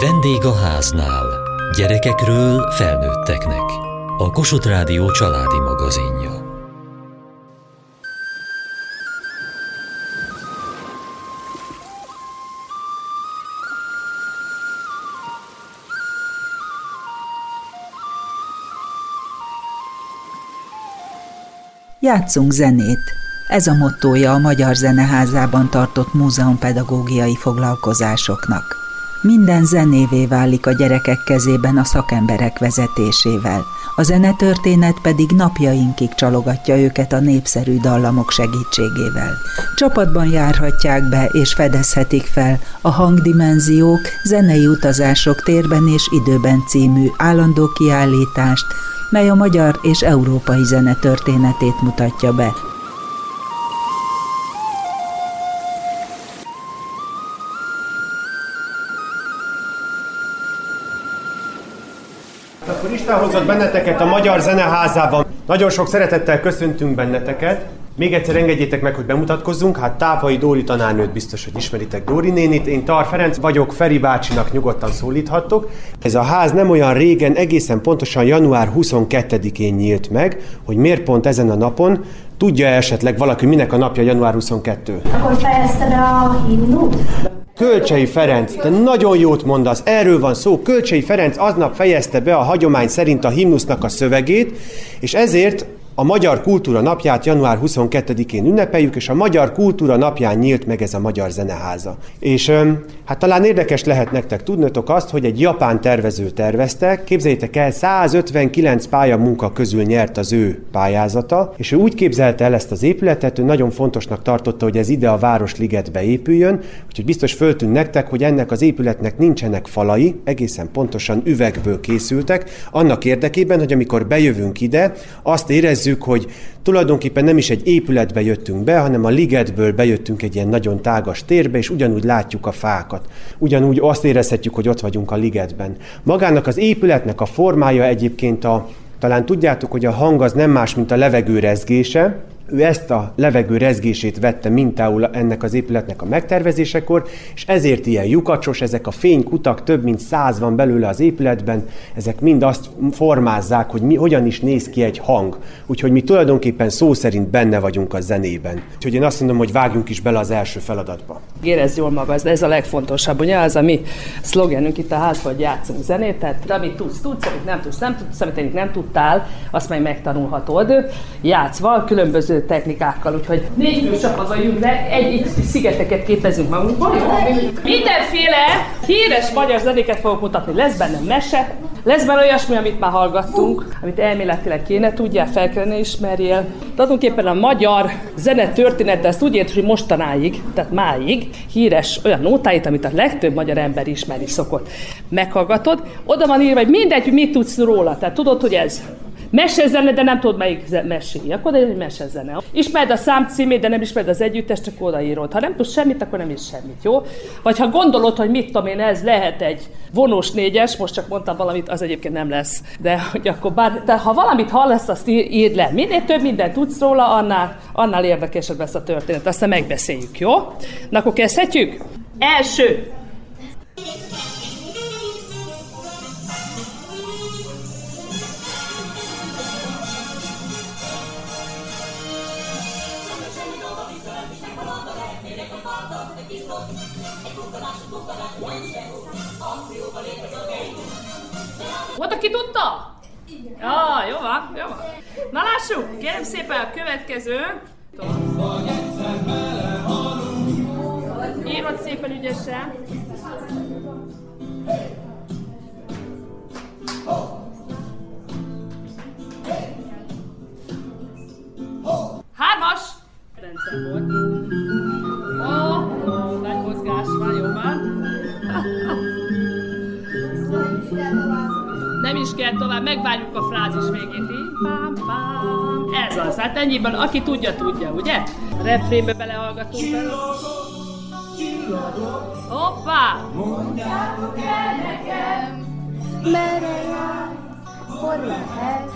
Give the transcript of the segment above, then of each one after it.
Vendég a háznál. Gyerekekről felnőtteknek. A Kossuth Rádió családi magazinja. Játszunk zenét. Ez a mottója a Magyar Zeneházában tartott múzeumpedagógiai foglalkozásoknak. Minden zenévé válik a gyerekek kezében a szakemberek vezetésével. A zenetörténet pedig napjainkig csalogatja őket a népszerű dallamok segítségével. Csapatban járhatják be és fedezhetik fel a hangdimenziók, zenei utazások térben és időben című állandó kiállítást, mely a magyar és európai zene történetét mutatja be. Akkor Isten hozott benneteket a Magyar Zeneházában. Nagyon sok szeretettel köszöntünk benneteket. Még egyszer engedjétek meg, hogy bemutatkozzunk. Hát Tápai Dóri tanárnőt biztos, hogy ismeritek Dóri nénit. Én Tar Ferenc vagyok, Feri bácsinak nyugodtan szólíthattok. Ez a ház nem olyan régen, egészen pontosan január 22-én nyílt meg, hogy miért pont ezen a napon. Tudja esetleg valaki, minek a napja január 22? Akkor fejezted a himnut? Kölcsei Ferenc, te nagyon jót mondasz, erről van szó. Kölcsei Ferenc aznap fejezte be a hagyomány szerint a himnusznak a szövegét, és ezért a Magyar Kultúra Napját január 22-én ünnepeljük, és a Magyar Kultúra Napján nyílt meg ez a Magyar Zeneháza. És hát talán érdekes lehet nektek tudnotok azt, hogy egy japán tervező tervezte, képzeljétek el, 159 pálya munka közül nyert az ő pályázata, és ő úgy képzelte el ezt az épületet, ő nagyon fontosnak tartotta, hogy ez ide a Városligetbe épüljön, úgyhogy biztos föltűnt nektek, hogy ennek az épületnek nincsenek falai, egészen pontosan üvegből készültek, annak érdekében, hogy amikor bejövünk ide, azt érezzük, érezzük, hogy tulajdonképpen nem is egy épületbe jöttünk be, hanem a ligetből bejöttünk egy ilyen nagyon tágas térbe, és ugyanúgy látjuk a fákat. Ugyanúgy azt érezhetjük, hogy ott vagyunk a ligetben. Magának az épületnek a formája egyébként a, talán tudjátok, hogy a hang az nem más, mint a levegő rezgése, ő ezt a levegő rezgését vette mintául ennek az épületnek a megtervezésekor, és ezért ilyen lyukacsos, ezek a fénykutak, több mint száz van belőle az épületben, ezek mind azt formázzák, hogy mi, hogyan is néz ki egy hang. Úgyhogy mi tulajdonképpen szó szerint benne vagyunk a zenében. Úgyhogy én azt mondom, hogy vágjunk is bele az első feladatba. Érezd jól magad, ez a legfontosabb, ugye az a mi szlogenünk itt a házban, hogy játszunk zenét, tehát amit tudsz, tudsz, amit nem tudsz, nem tudsz, amit nem tudtál, azt majd megtanulhatod. Játszva, különböző technikákkal, úgyhogy négy fő csapatban jövünk le, egy, egy szigeteket képezünk magunkból. Mindenféle híres magyar zenéket fogok mutatni. Lesz benne mese, lesz benne olyasmi, amit már hallgattunk, amit elméletileg kéne tudjál, fel kellene ismerjél. Tulajdonképpen a magyar zene története, ezt úgy ért, hogy mostanáig, tehát máig híres olyan nótáit, amit a legtöbb magyar ember ismeri szokott. Meghallgatod, oda van írva, hogy mindegy, hogy mit tudsz róla. Tehát tudod, hogy ez mesezene, de nem tudod melyik meséli. Akkor egy mesezene. Ismered a szám címét, de nem ismered az együttest, csak odaírod. Ha nem tudsz semmit, akkor nem is semmit, jó? Vagy ha gondolod, hogy mit tudom én, ez lehet egy vonós négyes, most csak mondtam valamit, az egyébként nem lesz. De hogy akkor bár, de ha valamit hallasz, azt írd le. Minél több mindent tudsz róla, annál, annál érdekesebb lesz a történet. Aztán megbeszéljük, jó? Na akkor kezdhetjük? Első. Aki tudta? Ja, jó van, jó van. Na lássuk, kérem szépen a következő. Írod szépen ügyesen. Hármas! Rendszer volt. Kell tovább, megvárjuk a frázis végét. Pám, pám. Ez az, hát ennyiben, aki tudja, tudja, ugye? Refrénbe belehallgatunk bele. Hoppá! Mondjátok el nekem, merre jár, hol lehet,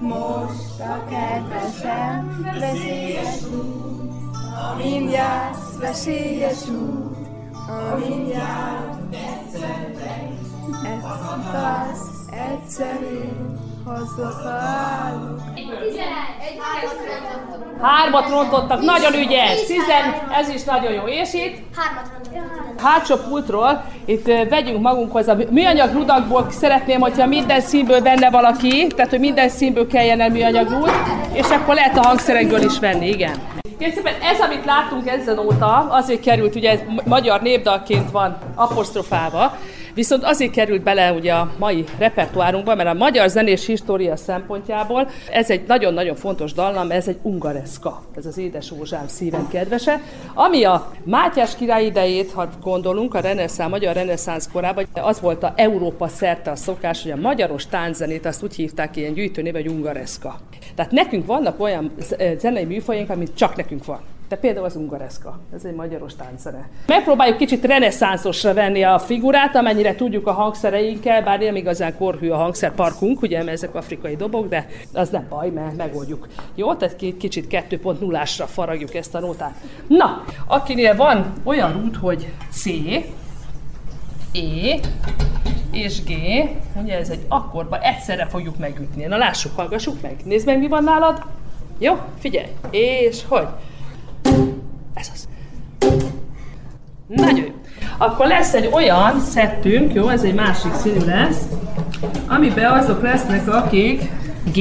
most a kedvesem, veszélyes út, amin jársz, veszélyes út, amin jársz, egyszer Ezt az egyszerű hozzá találunk. Hármat rontottak, nagyon ügyes. Tizen, ez is nagyon jó. És itt? Hármat rontottak. Hátsó pultról, itt vegyünk magunkhoz a műanyag rudakból, szeretném, hogyha minden színből venne valaki, tehát hogy minden színből kelljen el műanyag rúd, és akkor lehet a hangszerekből is venni, igen. Kérlek szépen, ez, amit láttunk ezen óta, azért került, ugye ez magyar népdalként van apostrofálva, viszont azért került bele ugye a mai repertoárunkba, mert a magyar zenés história szempontjából ez egy nagyon-nagyon fontos dallam, ez egy ungareszka, ez az édes Ózsám szívem kedvese, ami a Mátyás király idejét, ha gondolunk, a reneszánsz, magyar reneszánsz korában, az volt a Európa szerte a szokás, hogy a magyaros tánczenét azt úgy hívták ilyen gyűjtőnév, hogy ungareszka. Tehát nekünk vannak olyan zenei műfajunk, amit csak nekünk van. De például az ungareszka, ez egy magyaros tánczene. Megpróbáljuk kicsit reneszánszosra venni a figurát, amennyire tudjuk a hangszereinkkel, bár nem igazán korhű a hangszerparkunk, ugye, mert ezek afrikai dobok, de az nem baj, mert megoldjuk. Jó, tehát kicsit 2.0-ásra faragjuk ezt a nótát. Na, akinél van olyan út, hogy C, E és G, ugye ez egy akkordban egyszerre fogjuk megütni. Na lássuk, hallgassuk meg. Nézd meg, mi van nálad. Jó, figyelj. És hogy? Ez az. Nagyon jó. Akkor lesz egy olyan szettünk, jó, ez egy másik színű lesz, amiben azok lesznek, akik G,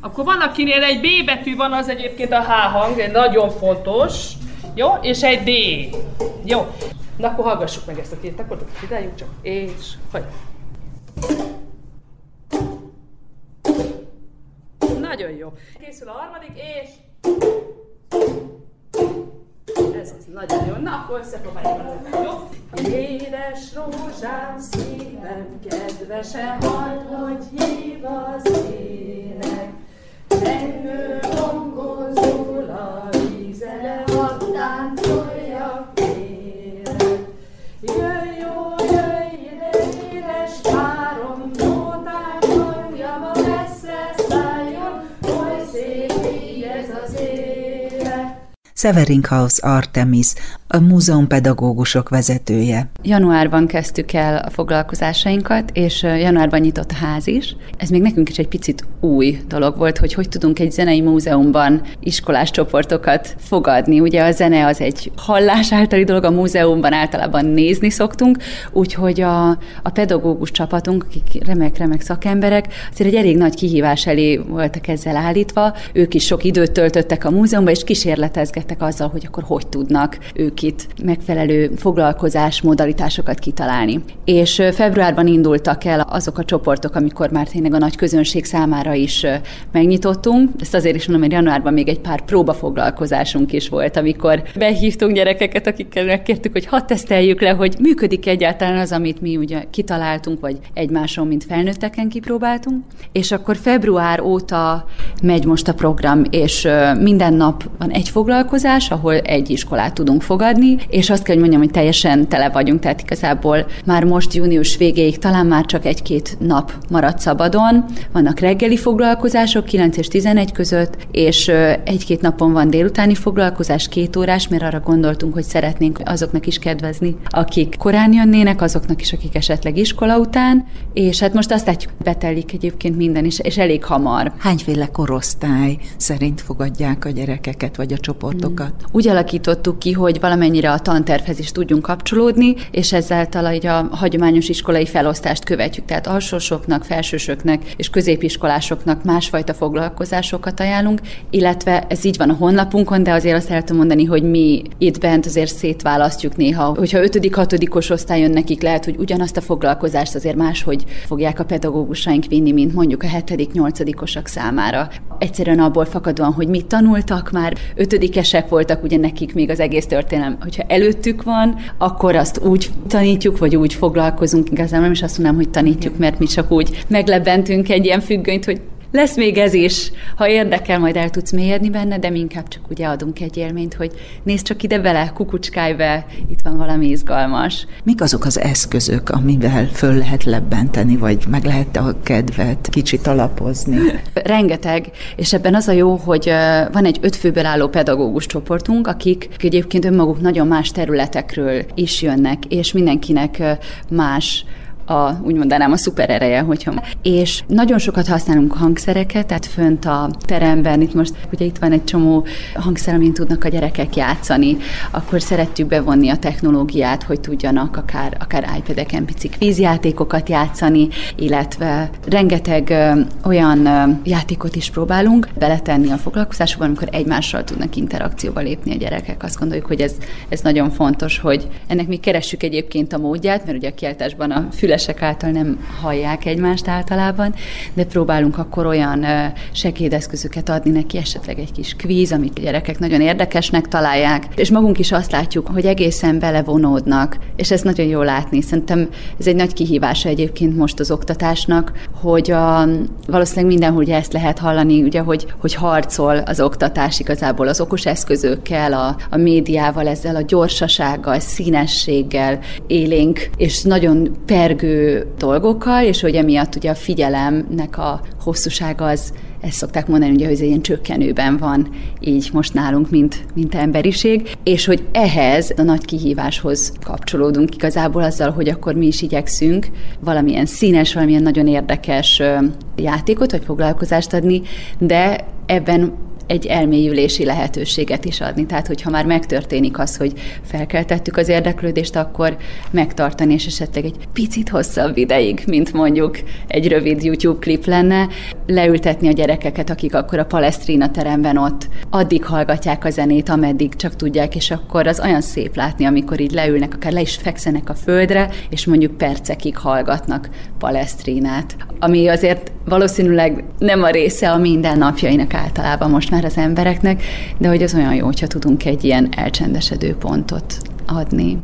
akkor van, akinél egy B betű van, az egyébként a H hang, egy nagyon fontos, jó, és egy D. Jó. Na akkor hallgassuk meg ezt a két akkordot, figyeljünk csak, és hogy. Nagyon jó. Készül a harmadik, és... Ez nagyon jó. Na, akkor összepróbáljuk. Jó? Édes rózsám szívem, kedvese halld, hogy hív az ének. Menő élet. Severinkhaus Artemis, a múzeumpedagógusok vezetője. Januárban kezdtük el a foglalkozásainkat, és januárban nyitott a ház is. Ez még nekünk is egy picit új dolog volt, hogy hogy tudunk egy zenei múzeumban iskolás csoportokat fogadni. Ugye a zene az egy hallás általi dolog, a múzeumban általában nézni szoktunk, úgyhogy a, a pedagógus csapatunk, akik remek-remek szakemberek, azért egy elég nagy kihívás elé voltak ezzel állítva. Ők is sok időt töltöttek a múzeumban, és kísérletezgettek azzal, hogy akkor hogy tudnak ők itt megfelelő foglalkozás modalitásokat kitalálni. És februárban indultak el azok a csoportok, amikor már tényleg a nagy közönség számára is megnyitottunk. Ezt azért is mondom, hogy januárban még egy pár próbafoglalkozásunk is volt, amikor behívtunk gyerekeket, akikkel megkértük, hogy hadd teszteljük le, hogy működik egyáltalán az, amit mi ugye kitaláltunk, vagy egymáson, mint felnőtteken kipróbáltunk. És akkor február óta megy most a program, és minden nap van egy foglalkozás, ahol egy iskolát tudunk fogadni, és azt kell, hogy mondjam, hogy teljesen tele vagyunk, tehát igazából már most június végéig talán már csak egy-két nap maradt szabadon. Vannak reggeli foglalkozások 9 és 11 között, és egy-két napon van délutáni foglalkozás, két órás, mert arra gondoltunk, hogy szeretnénk azoknak is kedvezni, akik korán jönnének, azoknak is, akik esetleg iskola után, és hát most azt látjuk, betelik egyébként minden, és, és elég hamar. Hányféle korosztály szerint fogadják a gyerekeket vagy a csoportokat? Úgy alakítottuk ki, hogy valamennyire a tantervhez is tudjunk kapcsolódni, és ezáltal így a hagyományos iskolai felosztást követjük, tehát alsósoknak, felsősöknek és középiskolásoknak másfajta foglalkozásokat ajánlunk, illetve ez így van a honlapunkon, de azért azt el mondani, hogy mi itt bent azért szétválasztjuk néha. Hogyha 5.-6. osztályon nekik lehet, hogy ugyanazt a foglalkozást azért máshogy fogják a pedagógusaink vinni, mint mondjuk a 7.-8. számára. Egyszerűen abból fakadóan, hogy mit tanultak már, ötödikesek voltak, ugye nekik még az egész történelem, hogyha előttük van, akkor azt úgy tanítjuk, vagy úgy foglalkozunk, igazán nem is azt mondanám, hogy tanítjuk, mert mi csak úgy meglebbentünk egy ilyen függönyt, hogy lesz még ez is. Ha érdekel, majd el tudsz mélyedni benne, de mi inkább csak ugye adunk egy élményt, hogy nézd csak ide bele, kukucskálj be, itt van valami izgalmas. Mik azok az eszközök, amivel föl lehet lebbenteni, vagy meg lehet a kedvet kicsit alapozni? Rengeteg, és ebben az a jó, hogy van egy öt főből álló pedagógus csoportunk, akik egyébként önmaguk nagyon más területekről is jönnek, és mindenkinek más a, úgy mondanám, a szuper ereje, hogyha. És nagyon sokat használunk hangszereket, tehát fönt a teremben, itt most ugye itt van egy csomó hangszer, amin tudnak a gyerekek játszani, akkor szeretjük bevonni a technológiát, hogy tudjanak akár, akár iPad-eken pici vízjátékokat játszani, illetve rengeteg ö, olyan ö, játékot is próbálunk beletenni a foglalkozásokban, amikor egymással tudnak interakcióba lépni a gyerekek. Azt gondoljuk, hogy ez, ez nagyon fontos, hogy ennek mi keressük egyébként a módját, mert ugye a kiáltásban a fülesek által nem hallják egymást általában, de próbálunk akkor olyan segédeszközöket adni neki, esetleg egy kis kvíz, amit a gyerekek nagyon érdekesnek találják, és magunk is azt látjuk, hogy egészen belevonódnak, és ez nagyon jó látni. Szerintem ez egy nagy kihívása egyébként most az oktatásnak, hogy a, valószínűleg mindenhol ugye ezt lehet hallani, ugye, hogy, hogy harcol az oktatás igazából az okos eszközökkel, a, a médiával, ezzel a gyorsasággal, színességgel élénk, és nagyon pergő dolgokkal, és hogy emiatt ugye a figyelemnek a hosszúsága az ezt szokták mondani, ugye, hogy ez ilyen csökkenőben van így most nálunk, mint, mint emberiség, és hogy ehhez a nagy kihíváshoz kapcsolódunk igazából azzal, hogy akkor mi is igyekszünk valamilyen színes, valamilyen nagyon érdekes játékot vagy foglalkozást adni, de ebben egy elmélyülési lehetőséget is adni. Tehát, hogyha már megtörténik az, hogy felkeltettük az érdeklődést, akkor megtartani, és esetleg egy picit hosszabb ideig, mint mondjuk egy rövid YouTube klip lenne, leültetni a gyerekeket, akik akkor a Palesztrina teremben ott addig hallgatják a zenét, ameddig csak tudják, és akkor az olyan szép látni, amikor így leülnek, akár le is fekszenek a földre, és mondjuk percekig hallgatnak Palesztrinát. Ami azért valószínűleg nem a része a mindennapjainak általában most már az embereknek, de hogy az olyan jó, hogyha tudunk egy ilyen elcsendesedő pontot adni.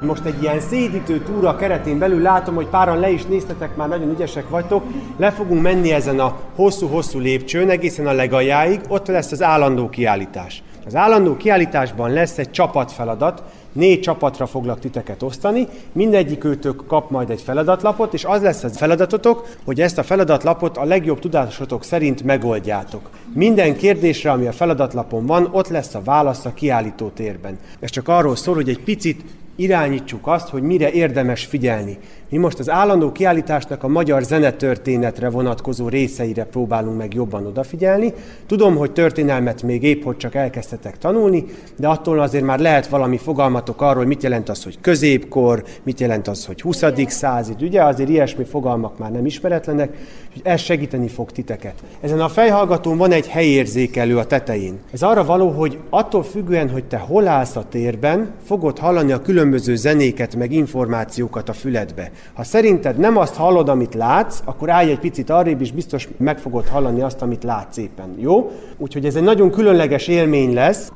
Most egy ilyen szédítő túra keretén belül látom, hogy páran le is néztetek, már nagyon ügyesek vagytok. Le fogunk menni ezen a hosszú-hosszú lépcsőn, egészen a legaljáig, ott lesz az állandó kiállítás. Az állandó kiállításban lesz egy csapatfeladat, négy csapatra foglak titeket osztani, mindegyik őtök kap majd egy feladatlapot, és az lesz a feladatotok, hogy ezt a feladatlapot a legjobb tudásotok szerint megoldjátok. Minden kérdésre, ami a feladatlapon van, ott lesz a válasz a kiállító térben. Ez csak arról szól, hogy egy picit irányítsuk azt, hogy mire érdemes figyelni. Mi most az állandó kiállításnak a magyar zenetörténetre vonatkozó részeire próbálunk meg jobban odafigyelni. Tudom, hogy történelmet még épp hogy csak elkezdtetek tanulni, de attól azért már lehet valami fogalmatok arról, hogy mit jelent az, hogy középkor, mit jelent az, hogy 20. század, ugye azért ilyesmi fogalmak már nem ismeretlenek, hogy ez segíteni fog titeket. Ezen a fejhallgatón van egy helyérzékelő a tetején. Ez arra való, hogy attól függően, hogy te hol állsz a térben, fogod hallani a különböző zenéket, meg információkat a füledbe. Ha szerinted nem azt hallod, amit látsz, akkor állj egy picit arrébb, és biztos meg fogod hallani azt, amit látsz éppen. Jó? Úgyhogy ez egy nagyon különleges élmény lesz.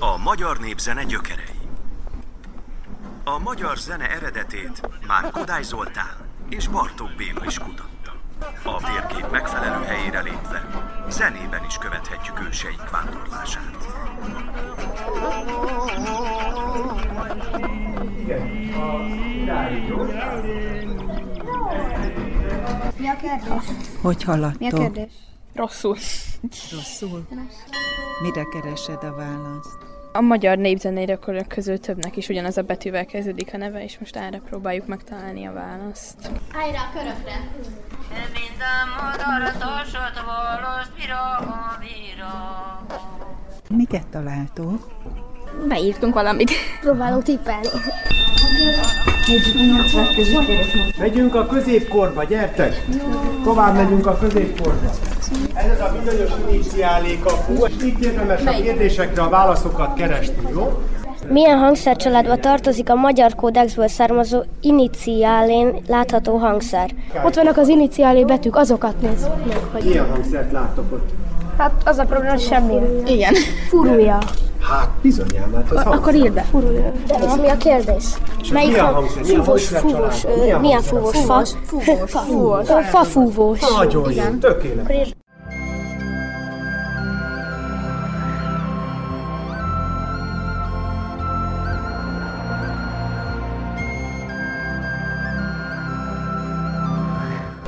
A magyar népzene gyökerei. A magyar zene eredetét már Kodály Zoltán és Bartók Béla is kutatta. A térkép megfelelő helyére lépve, zenében is követhetjük őseink vándorlását. Mi a kérdés? Hogy Mi a haladtok? kérdés? Rosszul. Rosszul? Mire keresed a választ? A magyar népzeneirokorok közül többnek is ugyanaz a betűvel kezdődik a neve, és most erre próbáljuk megtalálni a választ. Állj rá a körökre! Minden modartosot valós virágom, virágom. Miket találtok? Beírtunk valamit. Próbálok tippelni. Megyünk a középkorba, gyertek! Tovább megyünk a középkorba. Ez az a bizonyos iniciálé kapu, és itt érdemes a kérdésekre a válaszokat keresni, jó? Milyen hangszercsaládba tartozik a magyar kódexből származó iniciálén látható hangszer? Ott vannak az iniciálé betűk, azokat nézzük meg, hogy... Milyen hangszert láttok ott? Hát az a probléma, hogy semmi. Igen. Furúja. Hát bizonyám, hát az Akkor írd be. De mi a kérdés? És Melyik milyen hangszer? Milyen fúvós, fúvós, milyen fúvós, fa? Fúvós. Fúvós. Fa fúvós. Nagyon jó, tökéletes.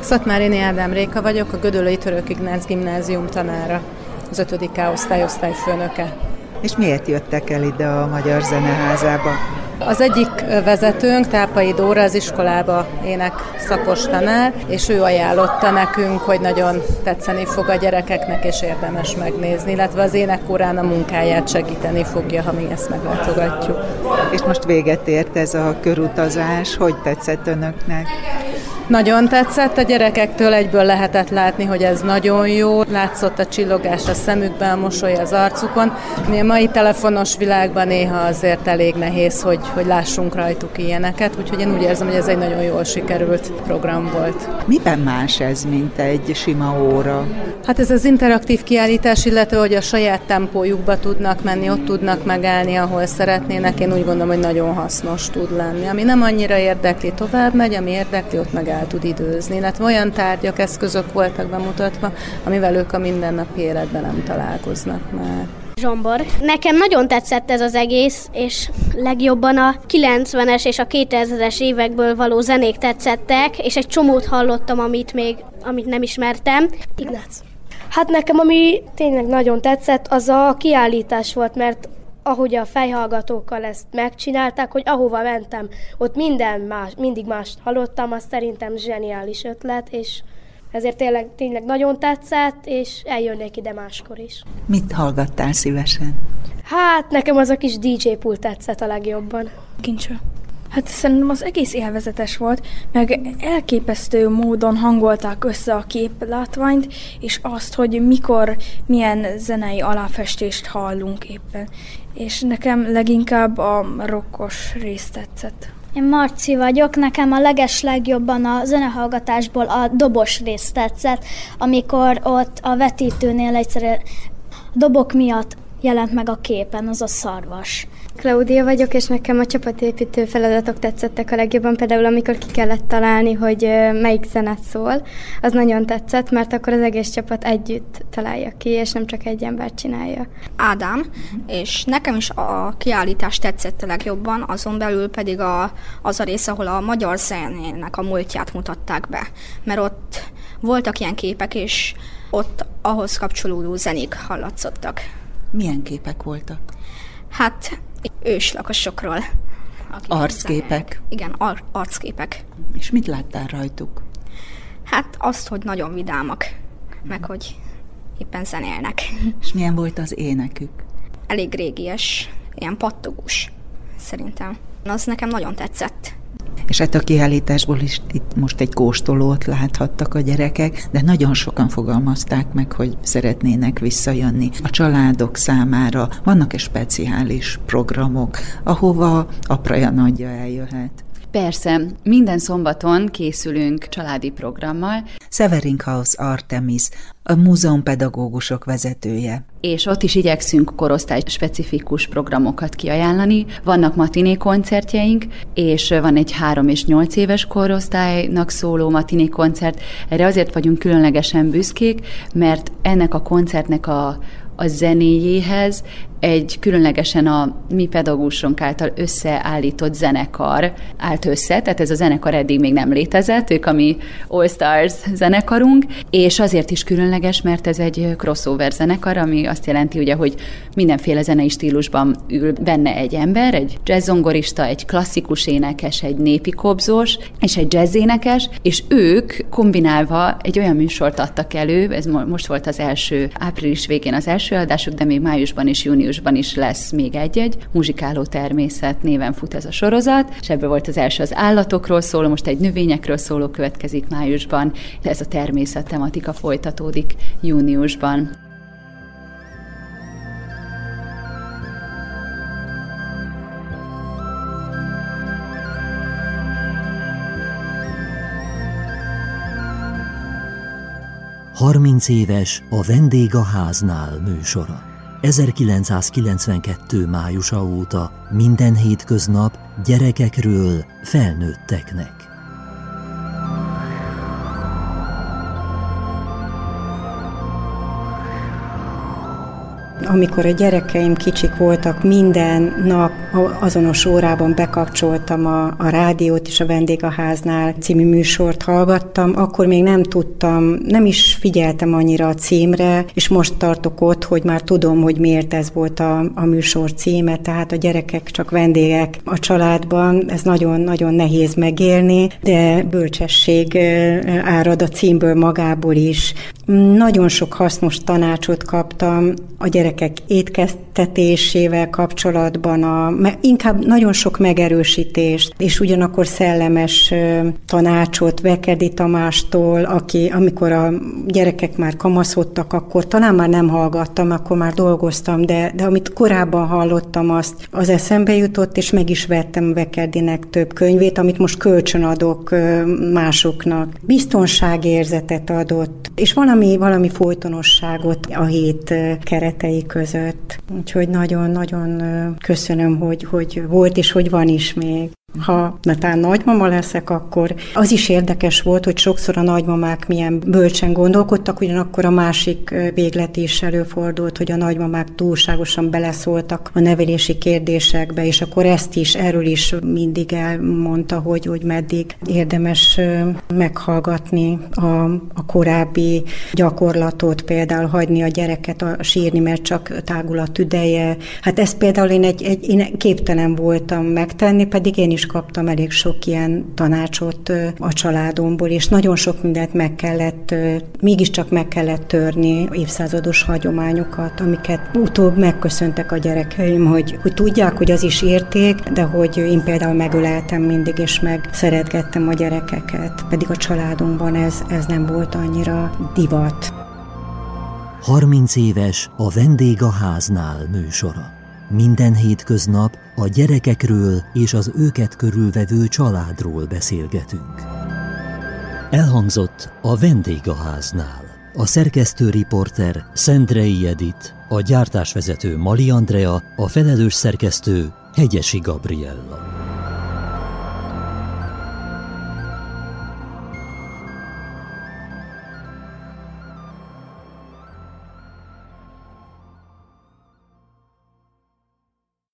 Szatmárini Ádám Réka vagyok, a Gödöllői Török Ignác Gimnázium tanára, az ötödik K osztály osztályfőnöke. És miért jöttek el ide a Magyar Zeneházába? Az egyik vezetőnk, Tápai Dóra, az iskolába ének szakos tanár, és ő ajánlotta nekünk, hogy nagyon tetszeni fog a gyerekeknek, és érdemes megnézni, illetve az énekkórán a munkáját segíteni fogja, ha mi ezt meglátogatjuk. És most véget ért ez a körutazás, hogy tetszett önöknek? Nagyon tetszett, a gyerekektől egyből lehetett látni, hogy ez nagyon jó. Látszott a csillogás a szemükben, a mosoly az arcukon. Mi a mai telefonos világban néha azért elég nehéz, hogy, hogy lássunk rajtuk ilyeneket, úgyhogy én úgy érzem, hogy ez egy nagyon jól sikerült program volt. Miben más ez, mint egy sima óra? Hát ez az interaktív kiállítás, illetve hogy a saját tempójukba tudnak menni, ott tudnak megállni, ahol szeretnének. Én úgy gondolom, hogy nagyon hasznos tud lenni. Ami nem annyira érdekli, tovább megy, ami érdekli, ott meg el tud időzni. Illetve olyan tárgyak, eszközök voltak bemutatva, amivel ők a mindennapi életben nem találkoznak már. Zsombor. Nekem nagyon tetszett ez az egész, és legjobban a 90-es és a 2000-es évekből való zenék tetszettek, és egy csomót hallottam, amit még amit nem ismertem. Ignác. Hát nekem, ami tényleg nagyon tetszett, az a kiállítás volt, mert ahogy a fejhallgatókkal ezt megcsinálták, hogy ahova mentem, ott minden más, mindig mást hallottam, az szerintem zseniális ötlet, és ezért tényleg, tényleg nagyon tetszett, és eljönnék ide máskor is. Mit hallgattál szívesen? Hát nekem az a kis DJ pult tetszett a legjobban. Kincső. Hát szerintem az egész élvezetes volt, meg elképesztő módon hangolták össze a képlátványt, és azt, hogy mikor milyen zenei aláfestést hallunk éppen. És nekem leginkább a rokkos rész tetszett. Én Marci vagyok, nekem a leges legjobban a zenehallgatásból a dobos rész tetszett, amikor ott a vetítőnél egyszerűen dobok miatt jelent meg a képen, az a szarvas. Klaudia vagyok, és nekem a csapatépítő feladatok tetszettek a legjobban, például amikor ki kellett találni, hogy melyik zenet szól, az nagyon tetszett, mert akkor az egész csapat együtt találja ki, és nem csak egy ember csinálja. Ádám, és nekem is a kiállítás tetszett a legjobban, azon belül pedig a, az a rész, ahol a magyar zenének a múltját mutatták be, mert ott voltak ilyen képek, és ott ahhoz kapcsolódó zenék hallatszottak. Milyen képek voltak? Hát őslakosokról. Arcképek? Igen, ar- arcképek. És mit láttál rajtuk? Hát azt, hogy nagyon vidámak, meg hogy éppen zenélnek. És milyen volt az énekük? Elég régies, ilyen pattogós, szerintem. Az nekem nagyon tetszett. És hát a kiállításból is itt most egy kóstolót láthattak a gyerekek, de nagyon sokan fogalmazták meg, hogy szeretnének visszajönni a családok számára. Vannak-e speciális programok, ahova apraja nagyja eljöhet? Persze, minden szombaton készülünk családi programmal. Severinkhaus Artemis, a múzeum pedagógusok vezetője. És ott is igyekszünk korosztály specifikus programokat kiajánlani. Vannak matiné koncertjeink, és van egy három és nyolc éves korosztálynak szóló matiné koncert. Erre azért vagyunk különlegesen büszkék, mert ennek a koncertnek a, a zenéjéhez egy különlegesen a mi pedagógusunk által összeállított zenekar állt össze, tehát ez a zenekar eddig még nem létezett, ők a mi All Stars zenekarunk, és azért is különleges, mert ez egy crossover zenekar, ami azt jelenti, ugye, hogy mindenféle zenei stílusban ül benne egy ember, egy jazzzongorista, egy klasszikus énekes, egy népi kobzós, és egy jazzénekes, és ők kombinálva egy olyan műsort adtak elő, ez most volt az első április végén az első adásuk, de még májusban és június júniusban is lesz még egy-egy. Muzsikáló természet néven fut ez a sorozat, és ebből volt az első az állatokról szóló, most egy növényekről szóló következik májusban. Ez a természet tematika folytatódik júniusban. Harminc éves a Vendég a háznál műsora. 1992. májusa óta minden hétköznap gyerekekről felnőtteknek. Amikor a gyerekeim kicsik voltak, minden nap azonos órában bekapcsoltam a, a rádiót és a Vendégháznál című műsort hallgattam, akkor még nem tudtam, nem is figyeltem annyira a címre, és most tartok ott, hogy már tudom, hogy miért ez volt a, a műsor címe, tehát a gyerekek csak vendégek a családban, ez nagyon-nagyon nehéz megélni, de bölcsesség árad a címből magából is. Nagyon sok hasznos tanácsot kaptam a gyerekek étkeztetésével kapcsolatban, a, inkább nagyon sok megerősítést, és ugyanakkor szellemes tanácsot Vekedi Tamástól, aki amikor a gyerekek már kamaszodtak, akkor talán már nem hallgattam, akkor már dolgoztam, de, de amit korábban hallottam, azt az eszembe jutott, és meg is vettem Vekedinek több könyvét, amit most kölcsön adok másoknak. Biztonságérzetet adott, és valami, valami folytonosságot a hét keretei között. Úgyhogy nagyon-nagyon köszönöm, hogy, hogy volt és hogy van is még ha netán nagymama leszek, akkor az is érdekes volt, hogy sokszor a nagymamák milyen bölcsen gondolkodtak, ugyanakkor a másik véglet is előfordult, hogy a nagymamák túlságosan beleszóltak a nevelési kérdésekbe, és akkor ezt is, erről is mindig elmondta, hogy, hogy meddig érdemes meghallgatni a, a korábbi gyakorlatot, például hagyni a gyereket a sírni, mert csak tágul a tüdeje. Hát ezt például én, egy, egy, én képtelen voltam megtenni, pedig én is is kaptam elég sok ilyen tanácsot a családomból, és nagyon sok mindent meg kellett, mégiscsak meg kellett törni évszázados hagyományokat, amiket utóbb megköszöntek a gyerekeim, hogy, hogy tudják, hogy az is érték, de hogy én például megöleltem mindig, és meg szeretgettem a gyerekeket, pedig a családunkban ez, ez nem volt annyira divat. 30 éves a Vendég a háznál műsora. Minden hétköznap a gyerekekről és az őket körülvevő családról beszélgetünk. Elhangzott a vendégháznál. A szerkesztő riporter Szendrei Edit, a gyártásvezető Mali Andrea, a felelős szerkesztő Hegyesi Gabriella.